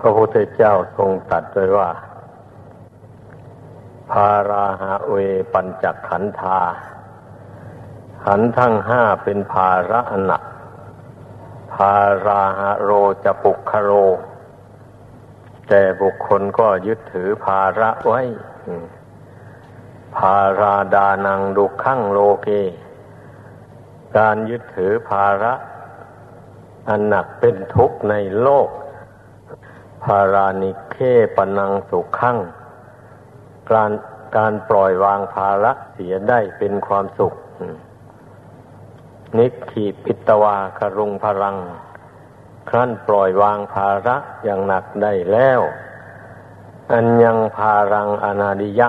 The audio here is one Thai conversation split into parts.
พระพุทธเจ้าทรงตรัสไว้ว่าภาราหาเวปัญจขันธา ขันทั้งห้าเป็นภาระอันหนักภาราหาโรจะปุกคโร แต่บุคคลก็ยึดถือภาระไว้ ภาราดานังดุขั้งโลเก การยึดถือภาระ อันหนักเป็นทุกข์ในโลก ภารานิเคปนังสุขขังการการปล่อยวางภาระเสียได้เป็นความสุข นิขีปิตวาครุงพลัง ครั้นปล่อยวางภาระอย่างหนักได้แล้ว อันยังภารังอนาดิยะ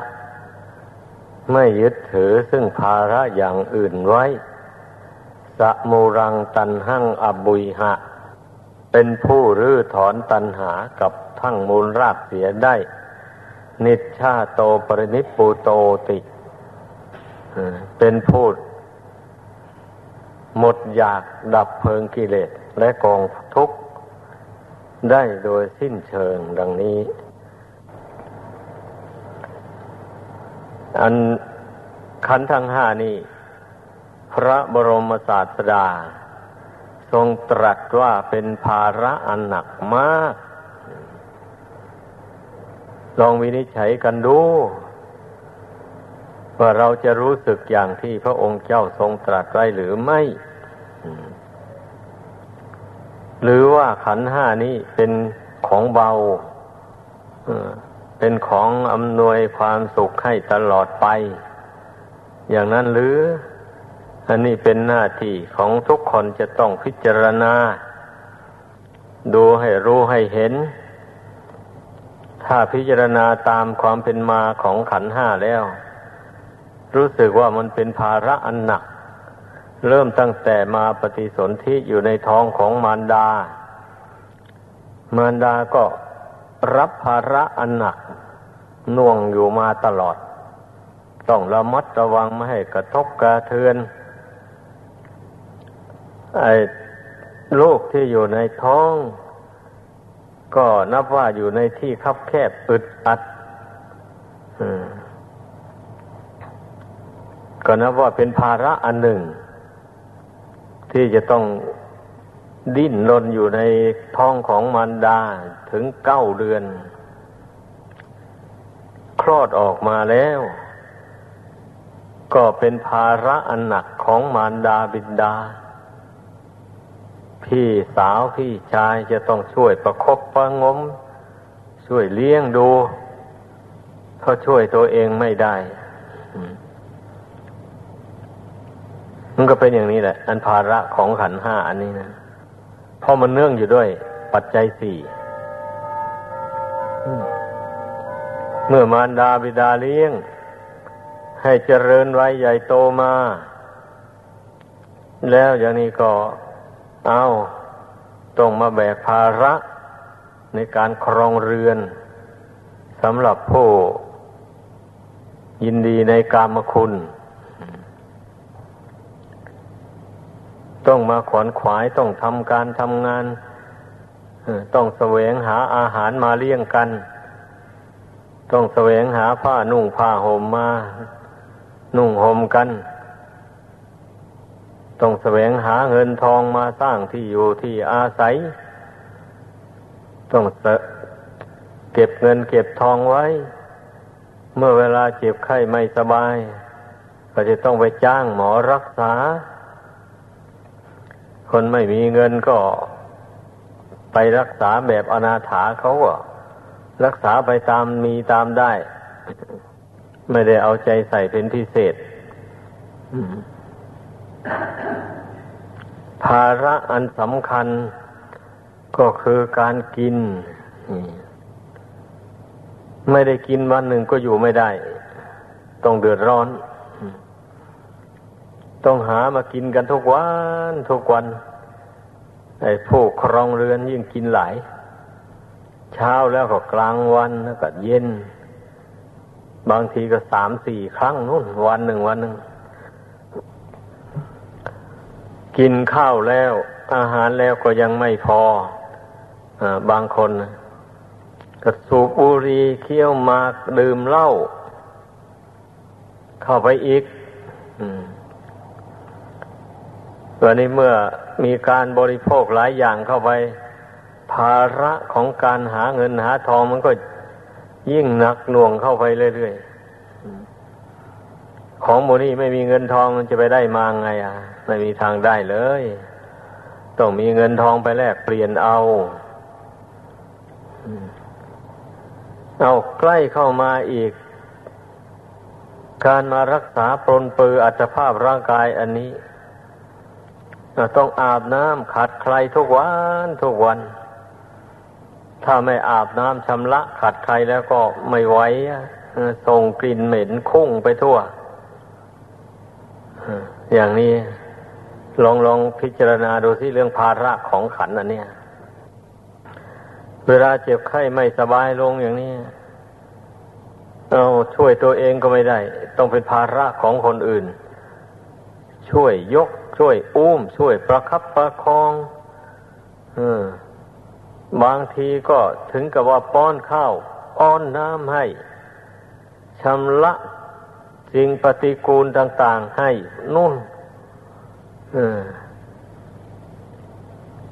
ไม่ยึดถือซึ่งภาระอย่างอื่นไว้สมูรังตันหั่งอบุยหะ เป็นผู้รื้อถอนตัณหากับทั้งมูลรากเสียได้ นิชชาโตปรินิปูโตติ เป็นผู้หมดอยากดับเพลิงกิเลสและกองทุกข์ได้โดยสิ้นเชิงดังนี้ อันขันทั้งห้านี้ พระบรมศาสดา ทรงตรัสว่าเป็นภาระอันหนักมาก ลองวินิจฉัยกันดู ว่าเราจะรู้สึกอย่างที่พระองค์เจ้าทรงตรัสไว้หรือไม่ หรือว่าขันห้านี้เป็นของเบา เป็นของอำนวยความสุขให้ตลอดไป อย่างนั้นหรือ อันนี้เป็นหน้าที่ของทุกคนจะต้องพิจารณา ดูให้รู้ให้เห็น ถ้าพิจารณาตามความเป็นมาของขันห้าแล้ว รู้สึกว่ามันเป็นภาระอันหนัก เริ่มตั้งแต่มาปฏิสนธิอยู่ในท้องของมารดา มารดาก็รับภาระอันหนักน่วงอยู่มาตลอด ต้องระมัดระวังไม่ให้กระทบกระเทือน ไอ้ลูกที่อยู่ในท้อง ก็นับว่าอยู่ในที่คับแคบอึดอัดก็นับว่าเป็นภาระอันหนึ่ง ที่จะต้องดิ้นรนอยู่ในท้องของมารดาถึงเก้าเดือน คลอดออกมาแล้ว ก็เป็นภาระอันหนักของมารดาบิดา พี่สาวพี่ชายจะต้องช่วยประคบประงม ช่วยเลี้ยงดูเขาช่วยตัวเองไม่ได้มันก็เป็นอย่างนี้แหละ อันภาระของขันห้าอันนี้นะเพราะมันเนื่องอยู่ด้วย ปัจจัยสี่เมื่อมารดาบิดาเลี้ยง ให้เจริญไว้ใหญ่โตมา แล้วอย่างนี้ก็ เอาต้องมาแบกภาระในการครองเรือนสำหรับผู้ยินดีในกามคุณ ต้องมาขวนขวายต้องทำการทำงานต้องแสวงหาอาหารมาเลี้ยงกัน ต้องแสวงหาผ้านุ่งผ้าห่มมา นุ่งห่มกัน ต้องแสวงหาเงินทองมาสร้างที่อยู่ที่อาศัย ต้องเก็บเงินเก็บทองไว้ เมื่อเวลาเจ็บไข้ไม่สบาย ก็จะต้องไปจ้างหมอรักษา คนไม่มีเงินก็ไปรักษาแบบอนาถาเขาก็รักษาไปตามมีตามได้ ไม่ได้เอาใจใส่เป็นพิเศษ ภาระอันสำคัญก็คือการกิน ไม่ได้กินวันหนึ่งก็อยู่ไม่ได้ ต้องเดือดร้อน ต้องหามากินกันทุกวันทุกวันไอ้ผู้ครองเรือนยิ่งกินหลาย เช้าแล้วก็กลางวันแล้วก็เย็น บางทีก็สามสี่ครั้งนู่นวันหนึ่งวันหนึ่ง กินข้าวแล้ว อาหารแล้วก็ยังไม่พออบางคนก็สูบบุหรี่เคี้ยวมากดื่มเหล้าเข้าไปอีกวันนี้เมื่อมีการบริโภคหลายอย่างเข้าไป ภาระของการหาเงินหาทองมันก็ยิ่งหนักหน่วงเข้าไปเรื่อยๆ ของโมนี่ไม่มีเงินทองมันจะไปได้มาไงอะ ไม่มีทางได้เลย ต้องมีเงินทองไปแลกเปลี่ยนเอา เอาใกล้เข้ามาอีก การมารักษาปรนปืออัตภาพร่างกายอันนี้ต้องอาบน้ำขัดใครทุกวันทุกวัน ถ้าไม่อาบน้ำชำระขัดใครแล้วก็ไม่ไหวส่งกลิ่นเหม็นคุ้งไปทั่วอย่างนี้ ลองลองพิจารณาดูที่เรื่องภาระของขันอันเนี้ยเวลาเจ็บไข้ไม่สบายลงอย่างนี้เอาช่วยตัวเองก็ไม่ได้ ต้องเป็นภาระของคนอื่น ช่วยยก ช่วยอุ้ม ช่วยประคับประคองอบางทีก็ถึงกับว่าป้อนข้าวป้อนน้ำให้ชำระสิ่งปฏิกูลต่าง ๆ ให้นุ่น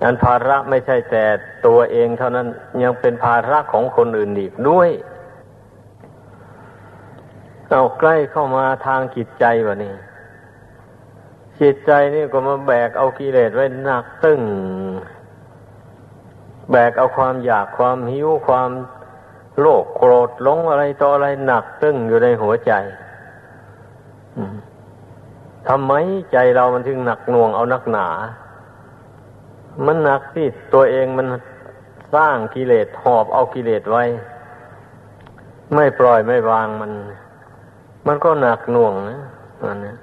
อันภาระไม่ใช่แต่ตัวเองเท่านั้นยังเป็นภาระของคนอื่นอีกด้วยเอาใกล้เข้ามาทางจิตใจวะนี่จิตใจนี่ก็มาแบกเอากิเลสไว้หนักตึงแบกเอาความอยากความหิวความโลภโกรธหลงอะไรต่ออะไรหนักตึงอยู่ในหัวใจ ทำไมใจเรามันถึงหนักหน่วงเอานักหนา มันหนักที่ตัวเองมันสร้างกิเลสหอบเอากิเลสไว้ ไม่ปล่อยไม่วางมัน มันก็หนักหน่วงนะมันนะ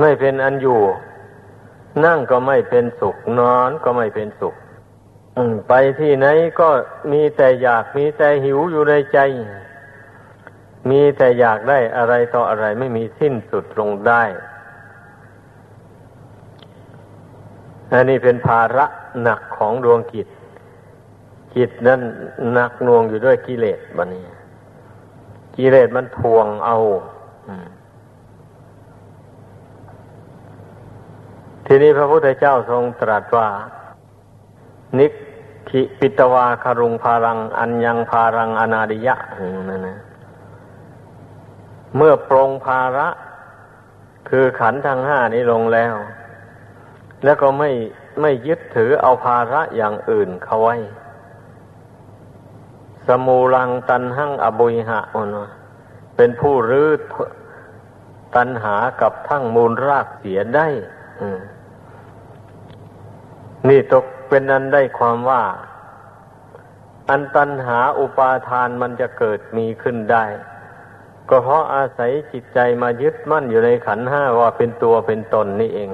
ไม่เป็นอันอยู่ นั่งก็ไม่เป็นสุข นอนก็ไม่เป็นสุขไปที่ไหนก็มีแต่อยากมีแต่หิวอยู่ในใจ มีแต่อยากได้อะไรต่ออะไรไม่มีสิ้นสุดลงได้ อันนี้เป็นภาระหนักของดวงกิจจิตนั้นหนักน่วงอยู่ด้วยกิเลสบันนี้ กิเลสมันทวงเอาอทีนี้พระพุทธเจ้าทรงตรัสว่า นิคิปิตวาคารุงพารัง อัญญังพารังอนาดิยะนั่นนะเมื่อปรงภาระ คือขันธ์ทั้งห้านี้ลงแล้ว แล้วก็ไม่ไม่ยึดถือเอาภาระอย่างอื่นเขาไว้ สมูลังตันหั่งอบุยหะอนเป็นผู้รื้อตันหากับทั้งมูลรากเสียได้นี่ตกเป็นอันได้ความว่า อันตันหาอุปาทานมันจะเกิดมีขึ้นได้ ก็เพราะอาศัยจิตใจมายึดมั่นอยู่ในขันห้าว่าเป็นตัวเป็นตนนี่เอง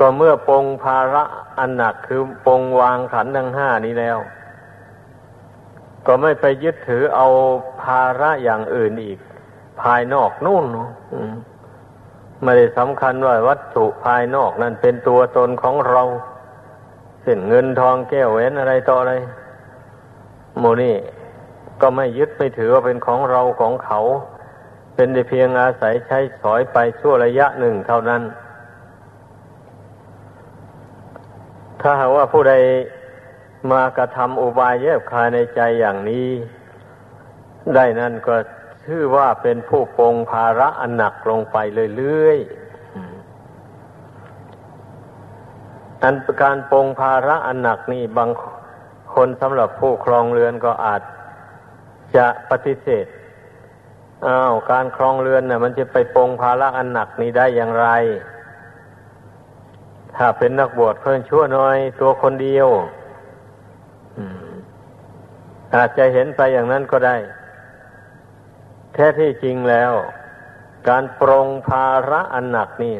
ก็เมื่อปงภาระอันหนักคือปงวางขันทั้งห้านี้แล้ว ก็ไม่ไปยึดถือเอาภาระอย่างอื่นอีก ภายนอกนู่นไม่ได้สำคัญว่าวัตถุภายนอกนั่นเป็นตัวตนของเราเส้นเงินทองแก้วแหวนอะไรต่ออะไรโมนี่ก็ไม่ยึดไม่ถือว่าเป็นของเราของเขา เป็นแต่เพียงอาศัยใช้สอยไปชั่วระยะหนึ่งเท่านั้น ถ้าหากว่าผู้ใดมากระทำอุบายแยบคายในใจอย่างนี้ ได้นั่นก็ชื่อว่าเป็นผู้ปงภาระอันหนักลงไปเรื่อยๆ อันการปงภาระอันหนักนี่บางคนสำหรับผู้ครองเรือนก็อาจจะปฏิเสธอ้าวการครองเรือนน่ะ มันจะไปปงภาระอันหนักนี้ได้อย่างไร ถ้าเป็นนักบวชเพิ่นชั่วน้อย ตัวคนเดียวอาจจะเห็นไปอย่างนั้นก็ได้ แท้ที่จริงแล้ว การปรงภาระอันหนักนี่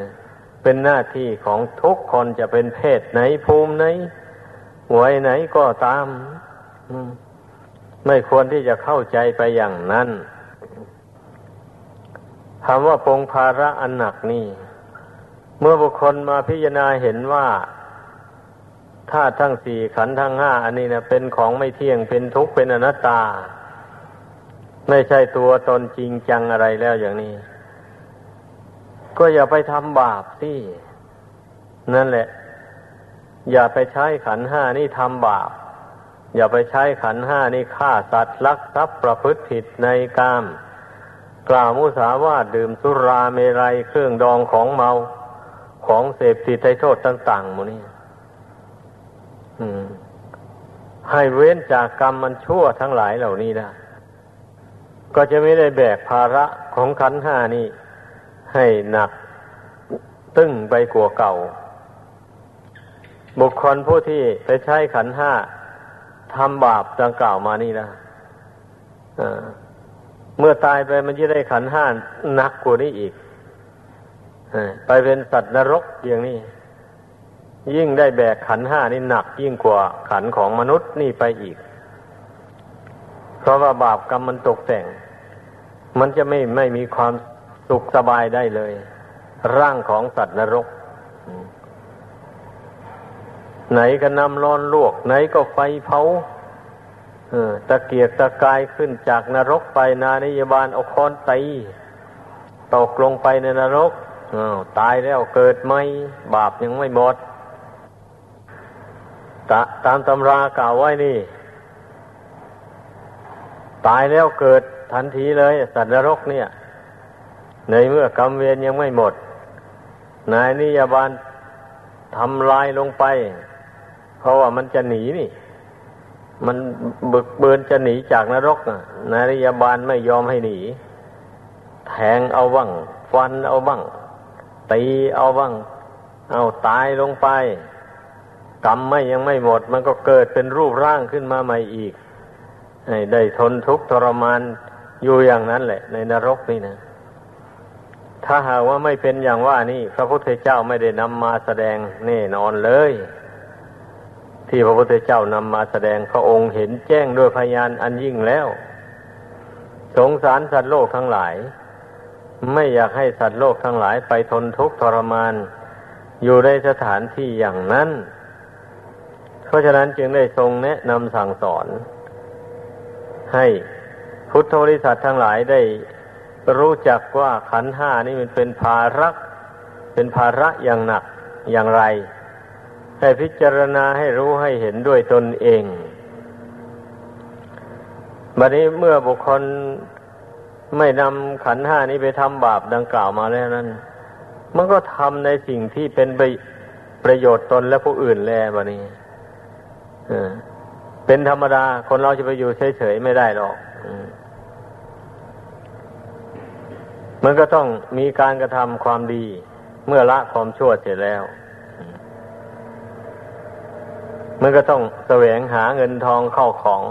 เป็นหน้าที่ของทุกคนจะเป็นเพศไหนภูมิไหนวัยไหนก็ตาม ไม่ควรที่จะเข้าใจไปอย่างนั้นคำว่าปรงภาระอันหนักนี่ เมื่อบุคคลมาพิจารณาเห็นว่าธาตุทั้งสี่ขันธ์ทั้งห้าอันนี้นะเป็นของไม่เที่ยงเป็นทุกข์เป็นอนัตตา ไม่ใช่ตัวตนจริงจังอะไรแล้วอย่างนี้ ก็อย่าไปทำบาปสินั่นแหละ อย่าไปใช้ขันห้านี่ทำบาป อย่าไปใช้ขันห้านี่ฆ่าสัตว์ลักทรัพย์ประพฤติผิดในกาม กล่าวมุสาวาทดื่มสุราเมรัยเครื่องดองของเมา ของเสพติดในโทษต่างๆหมดนี่ให้เว้นจากกรรมมันชั่วทั้งหลายเหล่านี้นะก็จะไม่ได้แบกภาระของขันห้านี้ให้หนักตึ้งไปกว่าเก่า บุคคลผู้ที่ไปใช้ขันห้าทำบาปดังกล่าวมานี่นะเมื่อตายไปมันจะได้ขันห้าหนักกว่านี้อีก ไปเป็นสัตว์นรกอย่างนี้ ยิ่งได้แบกขันห้านี่หนักยิ่งกว่าขันของมนุษย์นี่ไปอีก เพราะว่าบาปกรรมมันตกแต่ง มันจะไม่ไม่มีความสุขสบายได้เลย ร่างของสัตว์นรก ไหนก็นำร้อนลวก ไหนก็ไฟเผาตะเกียกตะกายขึ้นจากนรกไปนานิยบาลเอาค้อนตีตกลงไปในนรก ตายแล้วเกิดไหมบาปยังไม่หมดตตามตำรากล่าวไว้นี่ ตายแล้วเกิดทันทีเลย สัตว์นรกเนี่ย ในเมื่อกรรมเวรยังไม่หมด นายนิยบาลทำลายลงไป เพราะว่ามันจะหนีนี่ มันบึกเบือนจะหนีจากนรกนายนิยบาลไม่ยอมให้หนี แทงเอาบ้างฟันเอาบ้าง ตีเอาบ้าง เอาตายลงไป กรรมไม่ยังไม่หมด มันก็เกิดเป็นรูปร่างขึ้นมาใหม่อีกให้ได้ทนทุกข์ทรมานอยู่อย่างนั้นแหละ ในนรกนี่นะ ถ้าหากว่าไม่เป็นอย่างว่านี่ พระพุทธเจ้าไม่ได้นำมาแสดงแน่นอนเลย ที่พระพุทธเจ้านำมาแสดงพระองค์เห็นแจ้งด้วยพยานอันยิ่งแล้ว สงสารสัตว์โลกทั้งหลาย ไม่อยากให้สัตว์โลกทั้งหลายไปทนทุกข์ทรมาน อยู่ในสถานที่อย่างนั้น เพราะฉะนั้นจึงได้ทรงแนะนำสั่งสอน ให้พุทธบริษัททั้งหลายได้รู้จักว่าขันห้านี่มันเป็นภาระเป็นภาระอย่างหนักอย่างไร ให้พิจารณาให้รู้ให้เห็นด้วยตนเองบัดนี้เมื่อบุคคล ไม่นำขันห้านี้ไปทำบาปดังกล่าวมาแล้วนั้น มันก็ทำในสิ่งที่เป็นปประโยชน์ตนและผู้อื่นแล้วบนี้เป็นธรรมดา คนเราจะไปอยู่เฉยๆไม่ได้หรอกมันก็ต้องมีการกระทำความดี เมื่อละความชั่วเสร็จแล้ว มันก็ต้องแสวงหาเงินทองเข้าของ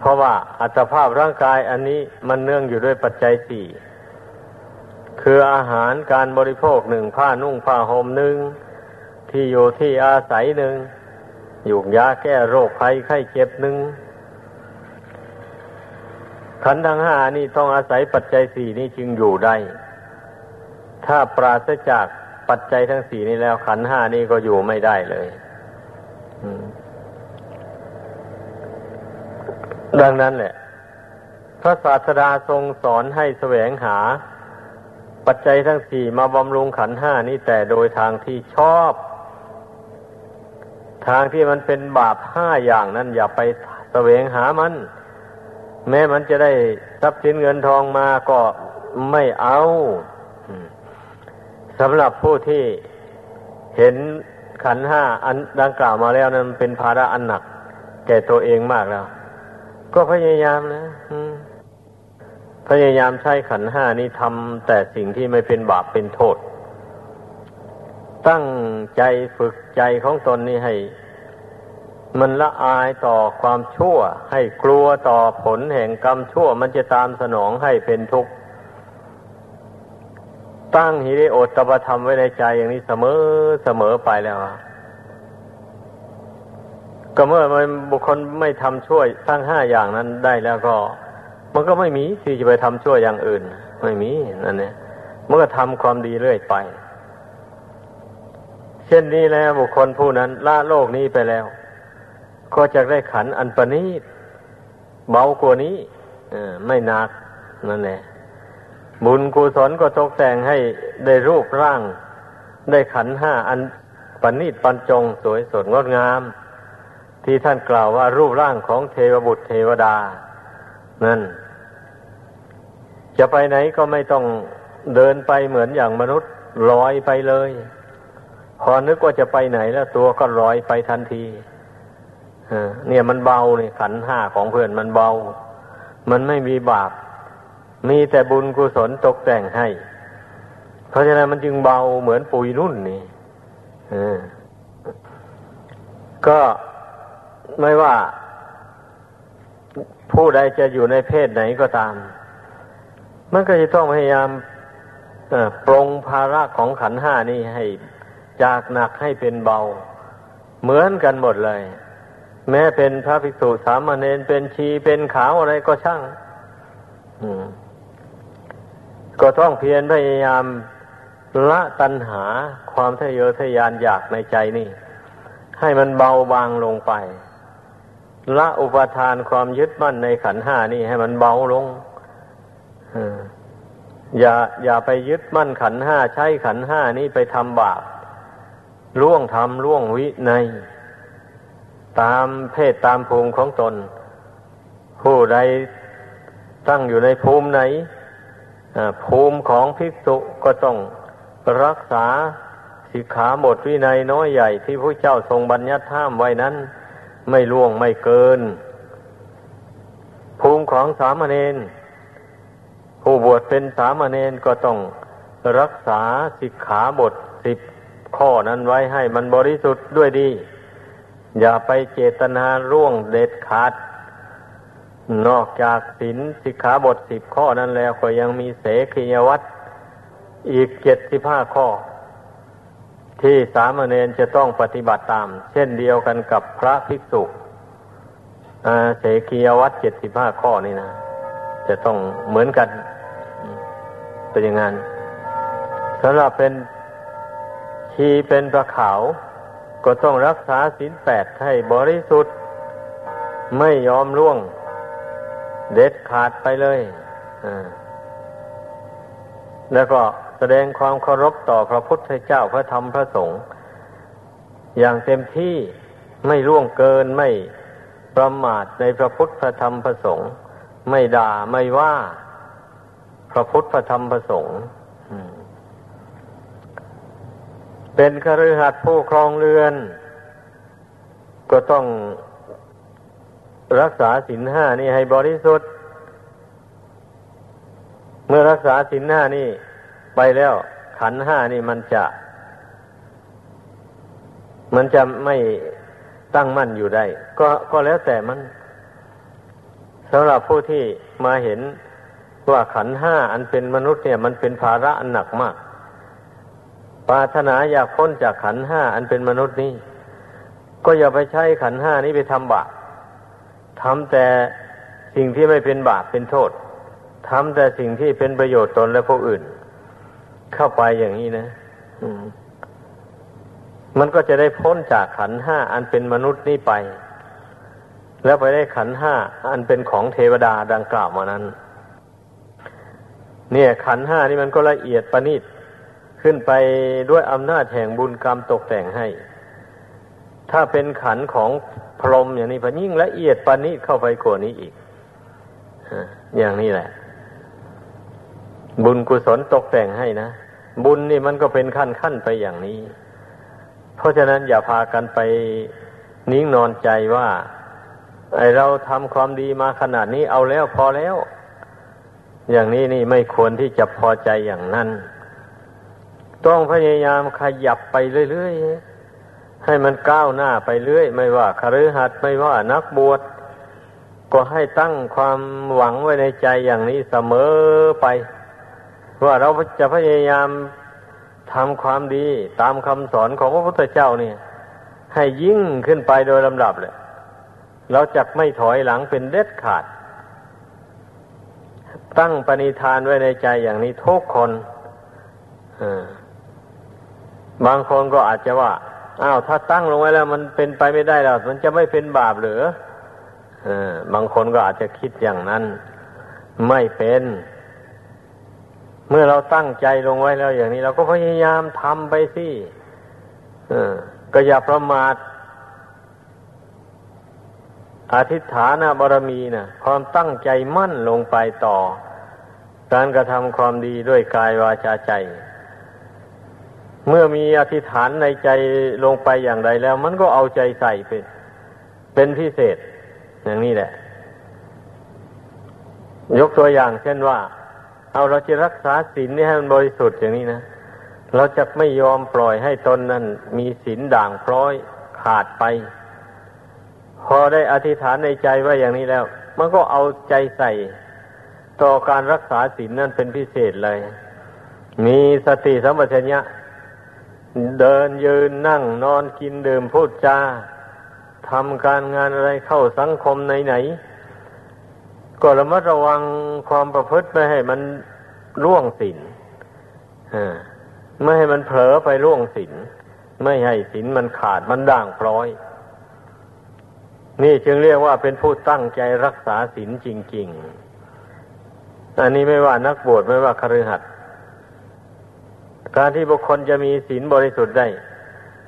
เพราะว่าอัตภาพร่างกายอันนี้มันเนื่องอยู่ด้วยปัจจัยสี่คืออาหารการบริโภคหนึ่งผ้านุ่งผ้าห่มหนึ่งที่อยู่ที่อาศัยหนึ่งอยู่ยาแก้โรคภัยไข้เจ็บหนึ่งขันธ์ทั้งห้านี่ต้องอาศัยปัจจัยสี่นี้จึงอยู่ได้ ถ้าปราศจากปัจจัยทั้งสี่นี้แล้วขันธ์ห้านี่ก็อยู่ไม่ได้เลย อืม ดังนั้นแหละพระศาสดาทรงสอนให้แสวงหา ปัจจัยทั้งสี่มาบำรุงขันห้านี้แต่โดยทางที่ชอบ ทางที่มันเป็นบาปห้าอย่างนั้นอย่าไปแสวงหามัน แม้มันจะได้ทรัพย์สินเงินทองมาก็ไม่เอาสำหรับผู้ที่เห็นขันห้าอันดังกล่าวมาแล้วนั้นเป็นภาระอันหนัก แก่ตัวเองมากแล้ว ก็พยายามนะพยายามใช้ขันห้านี้ทำแต่สิ่งที่ไม่เป็นบาปเป็นโทษ ตั้งใจฝึกใจของตนนี้ให้ มันละอายต่อความชั่ว ให้กลัวต่อผลแห่งกรรมชั่ว มันจะตามสนองให้เป็นทุกข์ ตั้งหิริโอตตปธรรมไว้ในใจอย่างนี้เสมอเสมอไปแล้ว ก็เมื่อมันบุคคลไม่ทำช่วยทั้งห้าอย่างนั้นได้แล้วก็ มันก็ไม่มีที่จะไปทำช่วยอย่างอื่น ไม่มีนั่นเนี่ยมันก็ทำความดีเรื่อยไป เช่นนี้แล้วบุคคลผู้นั้นละโลกนี้ไปแล้ว ก็จะได้ขันอันประณีตเบากว่านี้ไม่หนักนั่นแหละบุญกุศลก็ตกแต่งให้ได้รูปร่าง ได้ขันห้าอันประณีตปันจงสวยสดงดงาม ที่ท่านกล่าวว่ารูปร่างของเทวบุตรเทวดา นั่น จะไปไหนก็ไม่ต้องเดินไปเหมือนอย่างมนุษย์ลอยไปเลย พอนึกว่าจะไปไหนแล้วตัวก็ลอยไปทันทีเนี่ยมันเบาเนี่ยขันห้าของเพื่อนมันเบา มันไม่มีบาป มีแต่บุญกุศลตกแต่งให้ เพราะฉะนั้นมันจึงเบาเหมือนปุยนุ่นนี่ก็ ไม่ว่า ผู้ใดจะอยู่ในเพศไหนก็ตาม มันก็จะต้องพยายามปรงภาระของขันห้านี่ให้จากหนักให้เป็นเบา เหมือนกันหมดเลย แม้เป็นพระภิกษุสามเณรเป็นชีเป็นขาวอะไรก็ช่างก็ต้องเพียรพยายามละตัณหาความทะเยอทะยานอยากในใจนี่ ให้มันเบาบางลงไป ละอุปทานความยึดมั่นในขันห้านี่ให้มันเบาลงอย่าอย่าไปยึดมั่นขันห้าใช้ขันห้านี้ไปทำบาปล่วงทำล่วงวิใน ตามเพศตามภูมิของตน ผู้ใดตั้งอยู่ในภูมิไหนภูมิของภิกษุก็ต้องรักษาสิกขาบทวินัยน้อยใหญ่ที่พระเจ้าทรงบัญญัติห้ามไว้นั้น ไม่ล่วงไม่เกิน ภูมิของสามเณรผู้บวชเป็นสามเณรก็ต้องรักษาสิกขาบทสิบข้อนั้นไว้ให้มันบริสุทธิ์ด้วยดี อย่าไปเจตนาร่วงเด็ดขาด นอกจากศีลสิกขาบทสิบข้อนั้นแล้วก็ยังมีเสขียวัตรอีกเจ็ดสิบห้าข้อ ที่สามเณรจะต้องปฏิบัติตาม เช่นเดียวกันกับพระภิกษุเสขียวัตรเจ็ดสิบห้าข้อนี่นะ จะต้องเหมือนกันเป็นอย่างนั้นสำหรับเป็นชีเป็นประขาว ก็ต้องรักษาศีลแปดให้บริสุทธิ์ ไม่ยอมล่วง เด็ดขาดไปเลย แล้วก็ แสดงความเคารพต่อพระพุทธเจ้าพระธรรมพระสงฆ์อย่างเต็มที่ไม่ล่วงเกินไม่ประมาทในพระพุทธพระธรรมพระสงฆ์ไม่ด่าไม่ว่าพระพุทธพระธรรมพระสงฆ์เป็นคฤหัสถ์ผู้ครองเรือน ก็ต้องรักษาสินห้านี่ให้บริสุทธิ์ เมื่อรักษาสินห้านี่ ไปแล้ว ขันห้านี่มันจะ มันจะไม่ตั้งมั่นอยู่ได้ ก็ก็แล้วแต่มันสำหรับผู้ที่มาเห็นว่าขันห้าอันเป็นมนุษย์เนี่ย มันเป็นภาระอันหนักมาก ปรารถนาอยากพ้นจากขันห้าอันเป็นมนุษย์นี้ก็อย่าไปใช้ขันห้านี้ไปทำบาปทำแต่สิ่งที่ไม่เป็นบาปเป็นโทษทำแต่สิ่งที่เป็นประโยชน์ตนและผู้อื่น เข้าไปอย่างนี้นะมันก็จะได้พ้นจากขันห้าอันเป็นมนุษย์นี้ไป แล้วไปได้ขันห้าอันเป็นของเทวดาดังกล่าวมานั้น เนี่ย ขันห้านี่มันก็ละเอียดประณีตขึ้นไปด้วยอำนาจแห่งบุญกรรมตกแต่งให้ ถ้าเป็นขันของพรหมอย่างนี้พยิ่งละเอียดปานนี้เข้าไปกว่านี้อีกอย่างนี้แหละ บุญกุศลตกแต่งให้นะ บุญนี่มันก็เป็นขั้นขั้นไปอย่างนี้ เพราะฉะนั้นอย่าพากันไปนิ่งนอนใจว่า ไอเราทำความดีมาขนาดนี้เอาแล้วพอแล้ว อย่างนี้นี่ไม่ควรที่จะพอใจอย่างนั้น ต้องพยายามขยับไปเรื่อยๆให้มันก้าวหน้าไปเรื่อย ไม่ว่าคฤหัสถ์ไม่ว่านักบวชก็ให้ตั้งความหวังไว้ในใจอย่างนี้เสมอไป ว่าเราจะพยายามทำความดีตามคำสอนของพระพุทธเจ้านี่ให้ยิ่งขึ้นไปโดยลำดับเลยเราจะไม่ถอยหลังเป็นเด็ดขาด ตั้งปณิธานไว้ในใจอย่างนี้ทุกคนบางคนก็อาจจะว่าอ้าวถ้าตั้งลงไว้แล้ว มันเป็นไปไม่ได้แล้วมันจะไม่เป็นบาปหรือเออบางคนก็อาจจะคิดอย่างนั้น ไม่เป็น เมื่อเราตั้งใจลงไว้แล้วอย่างนี้ เราก็พยายามทำไปสิเออก็อย่าประมาทอธิษฐานบารมีนะความตั้งใจมั่นลงไปต่อ การกระทำความดีด้วยกายวาจาใจ เมื่อมีอธิษฐานในใจลงไปอย่างใดแล้ว มันก็เอาใจใส่เป็นเป็นพิเศษ อย่างนี้แหละ ยกตัวอย่างเช่นว่า เอาเราจะรักษาศีลนี่ให้มันบริสุทธิ์อย่างนี้นะเราจะไม่ยอมปล่อยให้ตนนั้น มีศีลด่างพร้อยขาดไป พอได้อธิษฐานในใจว่าอย่างนี้แล้ว มันก็เอาใจใส่ ต่อการรักษาศีลนั่นเป็นพิเศษเลย มีสติสัมปชัญญะเดินยืนนั่งนอนกินดื่มพูดจาทำการงานอะไรเข้าสังคมไหนๆ ก็ระมัดระวังความประพฤติไม่ให้มันล่วงศีลไม่ให้มันเผลอไปล่วงศีลไม่ให้ศีลมันขาดมันด่างพร้อย นี่จึงเรียกว่าเป็นผู้ตั้งใจรักษาศีลจริง ๆ อันนี้ไม่ว่านักบวชไม่ว่าคฤหัสถ์การที่บุคคลจะมีศีลบริสุทธิ์ได้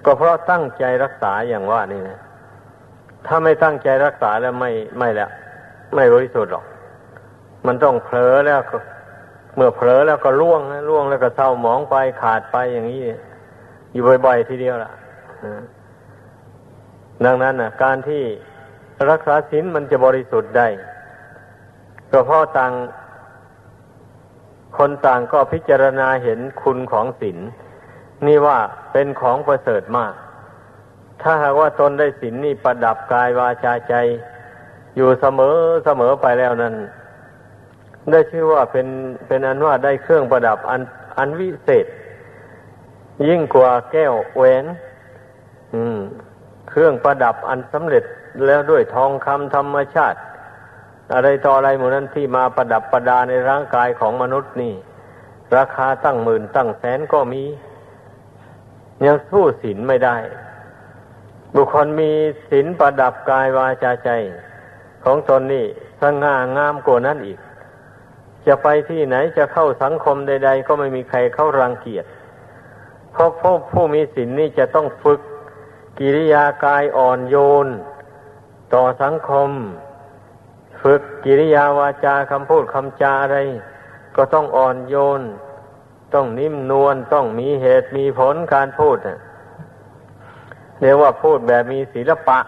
ก็เพราะตั้งใจรักษาอย่างว่านี่นะถ้าไม่ตั้งใจรักษาแล้วไม่ไม่แล้ว ไม่บริสุทธิ์หรอก มันต้องเผลอแล้วก็เมื่อเผลอแล้วก็ล่วงนะล่วงแล้วก็เศร้าหมองไปขาดไปอย่างนี้ อยู่บ่อยๆทีเดียวล่ะดังนั้นนะการที่รักษาศีลมันจะบริสุทธิ์ได้ก็เพราะต่าง คนต่างก็พิจารณาเห็นคุณของศีลนี่ว่าเป็นของประเสริฐมาก ถ้าหากว่าตนได้ศีลนี่ประดับกายวาจาใจ อยู่เสมอเสมอไปแล้วนั้น ได้ชื่อว่าเป็นเป็นอันว่าได้เครื่องประดับอันอันวิเศษ ยิ่งกว่าแก้วแหวนเครื่องประดับอันสำเร็จแล้วด้วยทองคำธรรมชาติ อะไรต่ออะไรหมดนั้นที่มาประดับประดาในร่างกายของมนุษย์นี่ ราคาตั้งหมื่นตั้งแสนก็มี ยังสู้ศีลไม่ได้ บุคคลมีศีลประดับกายวาจาใจ ของตนนี่สง่างามกว่านั้นอีก จะไปที่ไหนจะเข้าสังคมใด ๆ ก็ไม่มีใครเข้ารังเกียจเพราะผู้ผู้มีศีลนี่จะต้องฝึกกิริยากายอ่อนโยน ต่อสังคม ฝึกกิริยาวาจาคำพูดคำจาอะไร ก็ต้องอ่อนโยน ต้องนิ่มนวลต้องมีเหตุมีผลการพูดเรียกว่าพูดแบบมีศิลปะ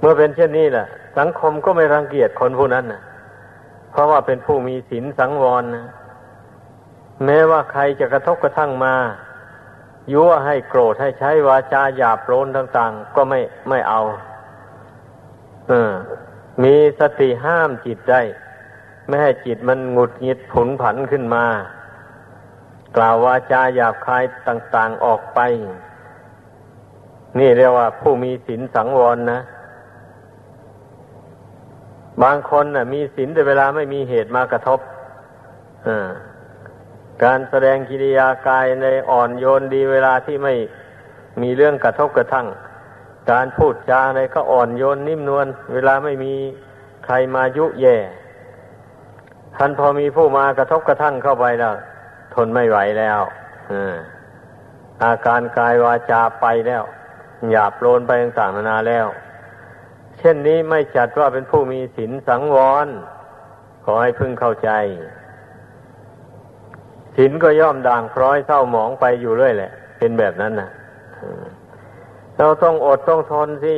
เมื่อเป็นเช่นนี้แหละสังคมก็ไม่รังเกียจคนผู้นั้นนะเพราะว่าเป็นผู้มีศีลสังวรนะแม้ว่าใครจะกระทบกระทั่งมายั่วให้โกรธให้ใช้วาจาหยาบโลนต่าง ๆ ก็ไม่ไม่เอา เออ มีสติห้ามจิตได้ ไม่ให้จิตมันหงุดหงิดผุนผันขึ้นมา กล่าววาจาหยาบคายต่าง ๆออกไป นี่เรียกว่าผู้มีศีลสังวรนะ บางคนนะ่ะ มีศีลแต่เวลาไม่มีเหตุมากระทบการแสดงกิริยากายในอ่อนโยนดีเวลาที่ไม่มีเรื่องกระทบกระทั่ง การพูดจาในก็อ่อนโยนนิ่มนวลเวลาไม่มีใครมายุแย่ท่านพอมีผู้มากระทบกระทั่งเข้าไปแล้วทนไม่ไหวแล้วอาการกายวาจาไปแล้ว หยาบโลนไปต่างๆนานาแล้ว เช่นนี้ไม่จัดว่าเป็นผู้มีศีลสังวร ขอให้พึงเข้าใจศีลก็ย่อมด่างพร้อยเศร้าหมองไปอยู่เรื่อยแหละ เป็นแบบนั้นนะเราต้องอดต้องทนสิ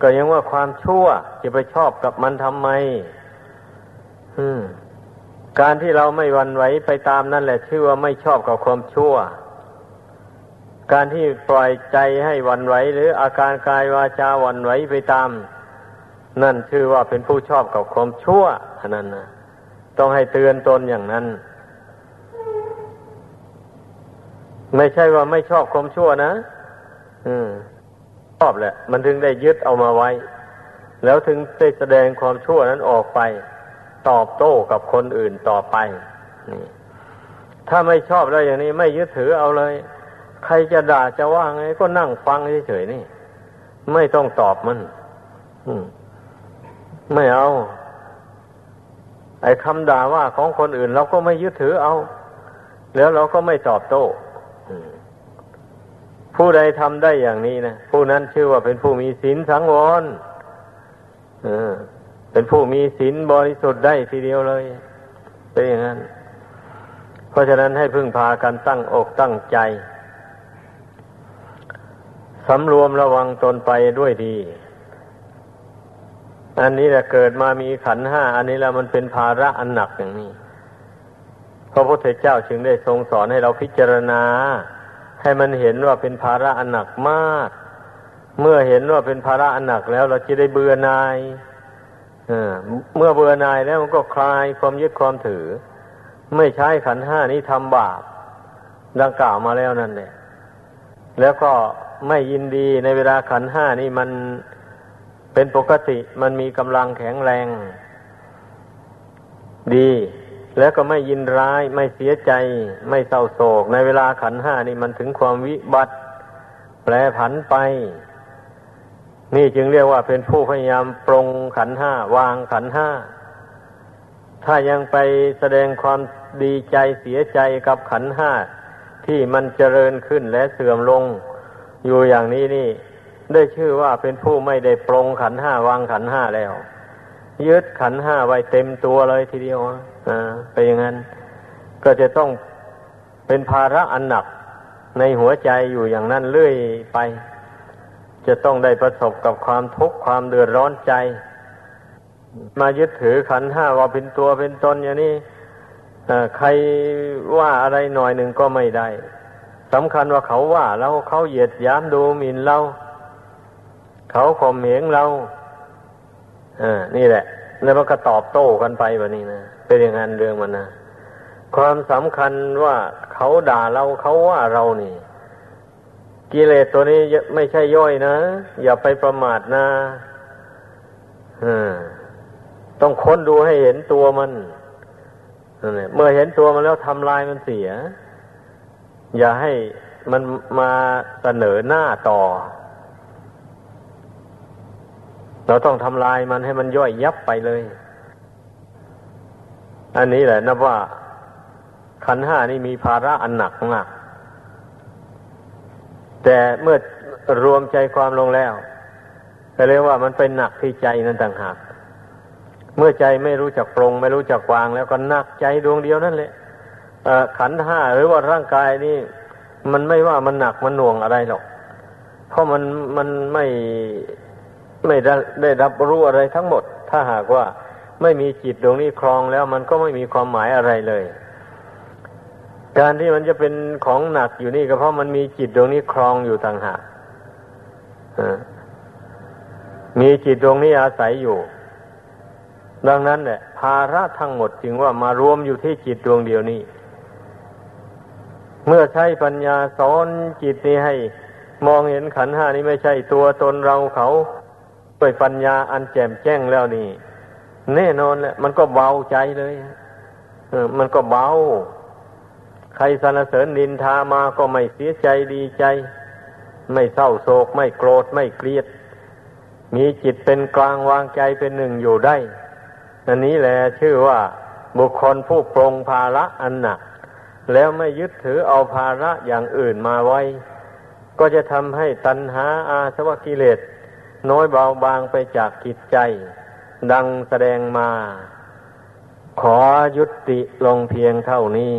ก็ยังว่าความชั่วจะไปชอบกับมันทำไมการที่เราไม่วันไหวไปตามนั่นแหละชื่อว่าไม่ชอบกับความชั่ว การที่ปล่อยใจให้วันไหว หรืออาการกายวาจาวันไหวไปตาม นั่นชื่อว่าเป็นผู้ชอบกับความชั่วนั่นนะต้องให้เตือนตนอย่างนั้น ไม่ใช่ว่าไม่ชอบความชั่วนะอืมชอบแหละ มันถึงได้ยึดเอามาไว้ แล้วถึงได้แสดงความชั่วนั้นออกไป ตอบโต้กับคนอื่นต่อไปนี่ถ้าไม่ชอบแล้วอย่างนี้ไม่ยึดถือเอาเลย ใครจะด่าจะว่าไงก็นั่งฟังเฉยๆนี่ ไม่ต้องตอบมันอมไม่เอา ไอ้คำด่าว่าของคนอื่นเราก็ไม่ยึดถือเอา แล้วเราก็ไม่ตอบโต้ผู้ใดทำได้อย่างนี้นะผู้นั้นชื่อว่าเป็นผู้มีศีลสังวรเป็นผู้มีศีลบริสุทธิ์ได้ทีเดียวเลยเป็นอย่างนั้น เพราะฉะนั้นให้พึ่งพากันตั้งอกตั้งใจ สำรวมระวังตนไปด้วยดี อันนี้แหละเกิดมามีขันห้า อันนี้แล้วมันเป็นภาระอันหนักอย่างนี้พระพุทธเจ้าจึงได้ทรงสอนให้เราพิจารณา ให้มันเห็นว่าเป็นภาระอันหนักมาก เมื่อเห็นว่าเป็นภาระอันหนักแล้ว เราจะได้เบื่อนายเมื่อเบื่อนายแล้วมันก็คลายความยึดความถือ ไม่ใช้ขันห้านี้ทำบาปดังกล่าวมาแล้วนั่นแหละแล้วก็ ไม่ยินดีในเวลาขันห้านี่มันเป็นปกติมันมีกำลังแข็งแรง ดี แล้วก็ไม่ยินร้าย ไม่เสียใจ ไม่เศร้าโศก ในเวลาขันห้านี่มันถึงความวิบัติ แปรผันไป นี่จึงเรียกว่าเป็นผู้พยายามปรงขันห้าวางขันห้าถ้ายังไปแสดงความดีใจเสียใจกับขันห้าที่มันเจริญขึ้นและเสื่อมลง อยู่อย่างนี้นี่ ได้ชื่อว่าเป็นผู้ไม่ได้ปรงขันห้าวางขันห้าแล้ว ยึดขันห้าไว้เต็มตัวเลยทีเดียวอ่าไปอย่างนั้น ก็จะต้องเป็นภาระอันหนักในหัวใจอยู่อย่างนั้นเรื่อยไป จะต้องได้ประสบกับความทุกข์ความเดือดร้อนใจ มายึดถือขันห้าว่าเป็นตัวเป็นตนอย่างนี้ใครว่าอะไรหน่อยหนึ่งก็ไม่ได้ สำคัญว่าเขาว่าเราเขาเหยียดยามดูหมิ่นเรา เขาข่มเหงเราอ่านี่แหละ แล้วมันก็ตอบโต้กันไปแบบนี้นะเป็นอย่างนั้นเรื่องมันนะความสำคัญว่าเขาด่าเราเขาว่าเรานี่ กิเลสตัวนี้ไม่ใช่ย่อยนะ อย่าไปประมาทนะต้องค้นดูให้เห็นตัวมันเมื่อเห็นตัวมันแล้วทำลายมันเสีย อย่าให้มันมาเสนอหน้าต่อ เราต้องทำลายมันให้มันย่อยยับไปเลย อันนี้แหละนับว่า ขันห้านี่มีภาระอันหนักมาก แต่เมื่อรวมใจความลงแล้วก็เรียกว่ามันเป็นหนักที่ใจนั่นต่างหาก เมื่อใจไม่รู้จักปรง ไม่รู้จักวางแล้วก็หนักใจดวงเดียวนั่นแหละ ขันห้าหรือว่าร่างกายนี่ มันไม่ว่ามันหนักมันหน่วงอะไรหรอก เพราะมันมันไม่ไม่ได้ได้รับรู้อะไรทั้งหมด ถ้าหากว่าไม่มีจิตดวงนี้ครองแล้วมันก็ไม่มีความหมายอะไรเลย การที่มันจะเป็นของหนักอยู่นี่ก็เพราะมันมีจิตดวงนี้ครองอยู่ต่างหากมีจิตดวงนี้อาศัยอยู่ ดังนั้นเนี่ยภาระทั้งหมดจึงว่ามารวมอยู่ที่จิตดวงเดียวนี้ เมื่อใช้ปัญญาสอนจิตนี้ให้ มองเห็นขันห้านี้ไม่ใช่ตัวตนเราเขาด้วยปัญญาอันแจ่มแจ้งแล้วนี่ แน่นอนแหละมันก็เบาใจเลยเออมันก็เบา ใครสรรเสริญนินทามาก็ไม่เสียใจดีใจ ไม่เศร้าโศก ไม่โกรธไม่เกลียด มีจิตเป็นกลางวางใจเป็นหนึ่งอยู่ได้ อันนี้แหละชื่อว่าบุคคลผู้ปรงภาระอันหนัก แล้วไม่ยึดถือเอาภาระอย่างอื่นมาไว้ ก็จะทำให้ตัณหาอาสวะกิเลส น้อยเบาบางไปจากจิตใจ ดังแสดงมา ขอยุติลงเพียงเท่านี้